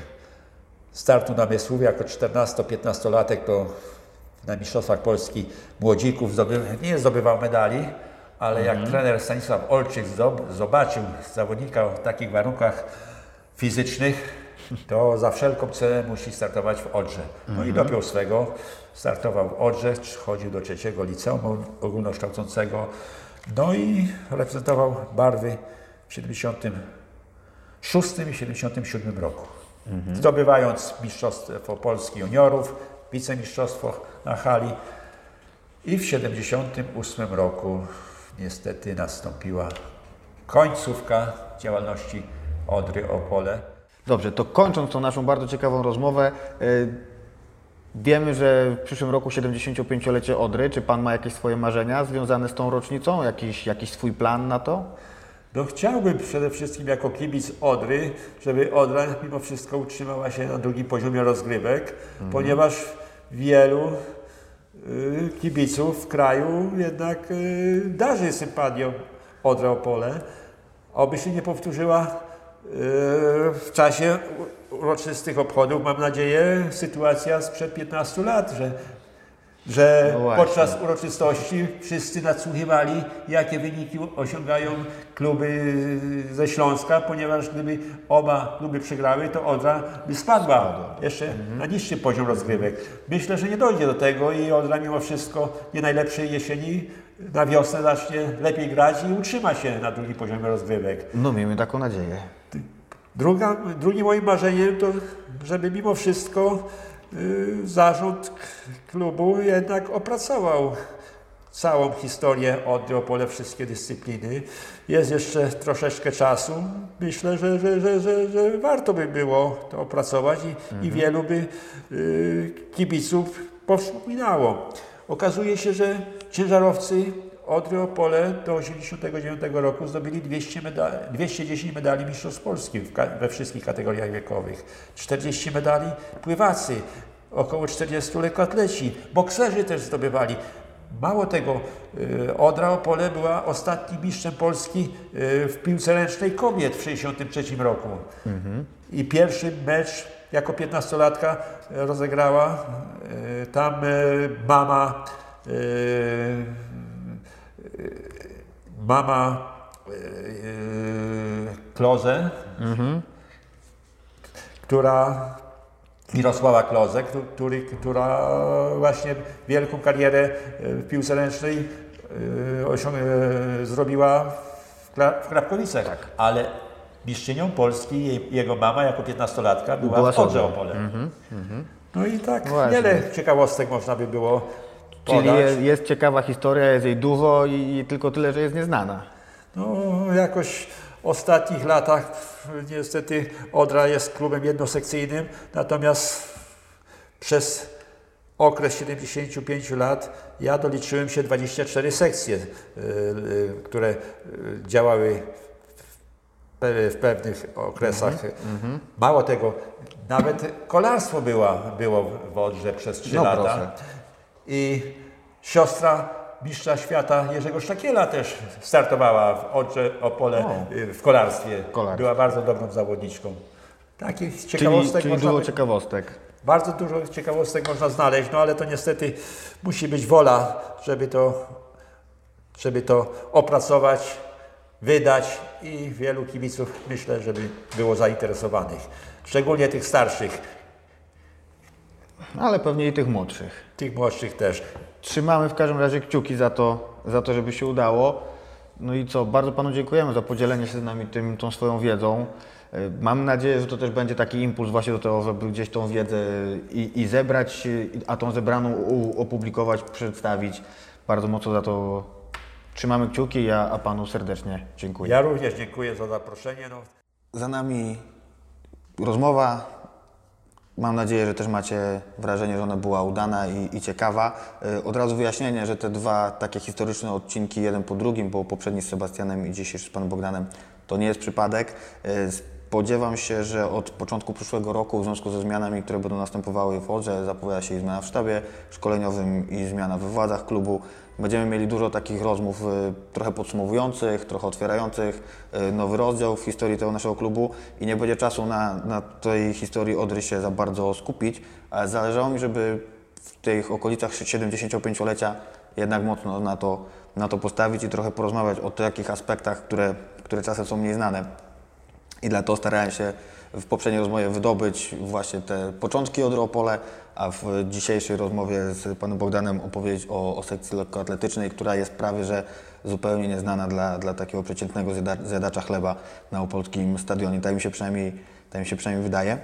startu Namysłów, jako 14-15-latek to na Mistrzostwach Polski młodzików zdobył, nie zdobywał medali, ale jak trener Stanisław Olczyk zobaczył zawodnika w takich warunkach fizycznych, to za wszelką cenę musi startować w Odrze. No i dopiął swego, startował w Odrze, chodził do trzeciego liceum ogólnokształcącego, no i reprezentował barwy w 76 i 77 roku. Zdobywając Mistrzostwo Polski Juniorów, wicemistrzostwo na hali. I w 78 roku niestety nastąpiła końcówka działalności Odry Opole.
Dobrze, to kończąc tą naszą bardzo ciekawą rozmowę, y, wiemy, że w przyszłym roku 75-lecie Odry. Czy Pan ma jakieś swoje marzenia związane z tą rocznicą? Jakiś, jakiś swój plan na to?
No chciałbym przede wszystkim jako kibic Odry, żeby Odra mimo wszystko utrzymała się na drugim poziomie rozgrywek, ponieważ wielu kibiców w kraju jednak y, darzy sympatią Odrę Opole. Oby się nie powtórzyła y, w czasie uroczystych obchodów, mam nadzieję, sytuacja sprzed 15 lat, że że
No
podczas uroczystości wszyscy nadsłuchiwali, jakie wyniki osiągają kluby ze Śląska, ponieważ gdyby oba kluby przegrały, to Odra by spadła jeszcze na niższy poziom rozgrywek. Myślę, że nie dojdzie do tego i Odra mimo wszystko nie najlepszej jesieni na wiosnę zacznie lepiej grać i utrzyma się na drugim poziomie rozgrywek.
No, miejmy taką nadzieję.
Druga, drugim moim marzeniem to, żeby mimo wszystko zarząd k- klubu jednak opracował całą historię od Opole, wszystkie dyscypliny. Jest jeszcze troszeczkę czasu. Myślę, że, że, że, że, że warto by było to opracować i, i wielu by y, kibiców powspominało. Okazuje się, że ciężarowcy Odry Opole do 1989 roku zdobyli 200 medali, 210 medali Mistrzostw Polski we wszystkich kategoriach wiekowych, 40 medali pływacy, około 40 lekkoatleci, bokserzy też zdobywali. Mało tego, y, Odra Opole była ostatnim mistrzem Polski y, w piłce ręcznej kobiet w 1963 roku. I pierwszy mecz jako 15-latka rozegrała y, tam y, mama mama yy, Kloze, która Mirosława Kloze, któ- który, która właśnie wielką karierę yy, w piłce ręcznej zrobiła w, Kla- w Krapkowicach,
Tak.
ale mistrzynią Polski jej, jego mama jako 15-latka była,
Była
w Odrze. Opole. No i tak
Właśnie.
wiele ciekawostek można by było
Czyli jest, jest ciekawa historia, jest jej dużo i, i tylko tyle, że jest nieznana.
No, jakoś w ostatnich latach niestety Odra jest klubem jednosekcyjnym, natomiast przez okres 75 lat ja doliczyłem się 24 sekcje, y, y, które y, działały w pe- w pewnych okresach. Mało tego, nawet kolarstwo była, było w Odrze przez 3
No
lata.
proszę.
I siostra mistrza świata Jerzego Sztakiela też startowała w Odrze Opole
O.
y, w kolarstwie.
Kolarstwie.
Była bardzo dobrą zawodniczką. Takich
Czyli,
ciekawostek
czyli
można
dużo
by-
ciekawostek.
bardzo dużo ciekawostek można znaleźć, no ale to niestety musi być wola, żeby to, żeby to opracować, wydać i wielu kibiców myślę, żeby było zainteresowanych. Szczególnie tych starszych,
Ale pewnie i tych młodszych.
tych młodszych też.
Trzymamy w każdym razie kciuki za to, za to, żeby się udało. No i co, bardzo Panu dziękujemy za podzielenie się z nami tym, tą swoją wiedzą. Y, Mam nadzieję, że to też będzie taki impuls właśnie do tego, żeby gdzieś tą wiedzę i, i zebrać, y, a tą zebraną opublikować, przedstawić. Bardzo mocno za to trzymamy kciuki, a, a Panu serdecznie dziękuję.
Ja również dziękuję za zaproszenie. No.
Za nami rozmowa. Mam nadzieję, że też macie wrażenie, że ona była udana i, i ciekawa. Yy, Od razu wyjaśnienie, że te dwa takie historyczne odcinki, jeden po drugim, bo poprzedni z Sebastianem i dzisiejszy z Panem Bogdanem, to nie jest przypadek. Spodziewam się, że od początku przyszłego roku, w związku ze zmianami, które będą następowały w Odrze, zapowiada się i zmiana w sztabie szkoleniowym i zmiana we władzach klubu. Będziemy mieli dużo takich rozmów y, trochę podsumowujących, trochę otwierających y, nowy rozdział w historii tego naszego klubu i nie będzie czasu na, na tej historii Odry się za bardzo skupić, ale zależało mi, żeby w tych okolicach 75-lecia jednak mocno na to, na to postawić i trochę porozmawiać o takich aspektach, które, które czasem są mniej znane. I dlatego starałem się w poprzedniej rozmowie wydobyć właśnie te początki od Opole, a w dzisiejszej rozmowie z panem Bogdanem opowiedzieć o, o sekcji lekkoatletycznej, która jest prawie że zupełnie nieznana dla, dla takiego przeciętnego zjada, zjadacza chleba na opolskim stadionie. Tak mi się przynajmniej, tak mi się przynajmniej wydaje.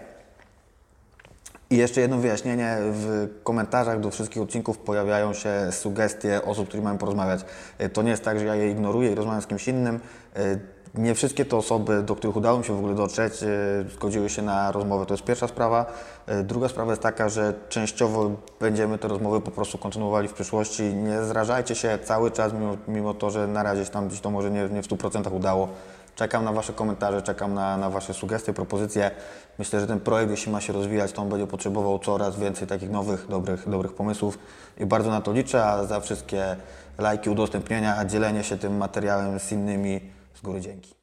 I jeszcze jedno wyjaśnienie. W komentarzach do wszystkich odcinków pojawiają się sugestie osób, z którymi mamy porozmawiać. To nie jest tak, że ja je ignoruję i rozmawiam z kimś innym. Nie wszystkie te osoby, do których udało mi się w ogóle dotrzeć, e, zgodziły się na rozmowę. To jest pierwsza sprawa. E, Druga sprawa jest taka, że częściowo będziemy te rozmowy po prostu kontynuowali w przyszłości. Nie zrażajcie się cały czas, mimo, mimo to, że na razie się tam gdzieś to może nie, nie w 100% udało. Czekam na Wasze komentarze, czekam na, na Wasze sugestie, propozycje. Myślę, że ten projekt, jeśli ma się rozwijać, to on będzie potrzebował coraz więcej takich nowych, dobrych, dobrych pomysłów i bardzo na to liczę, a za wszystkie lajki, udostępnienia, dzielenie się tym materiałem z innymi z góry dzięki.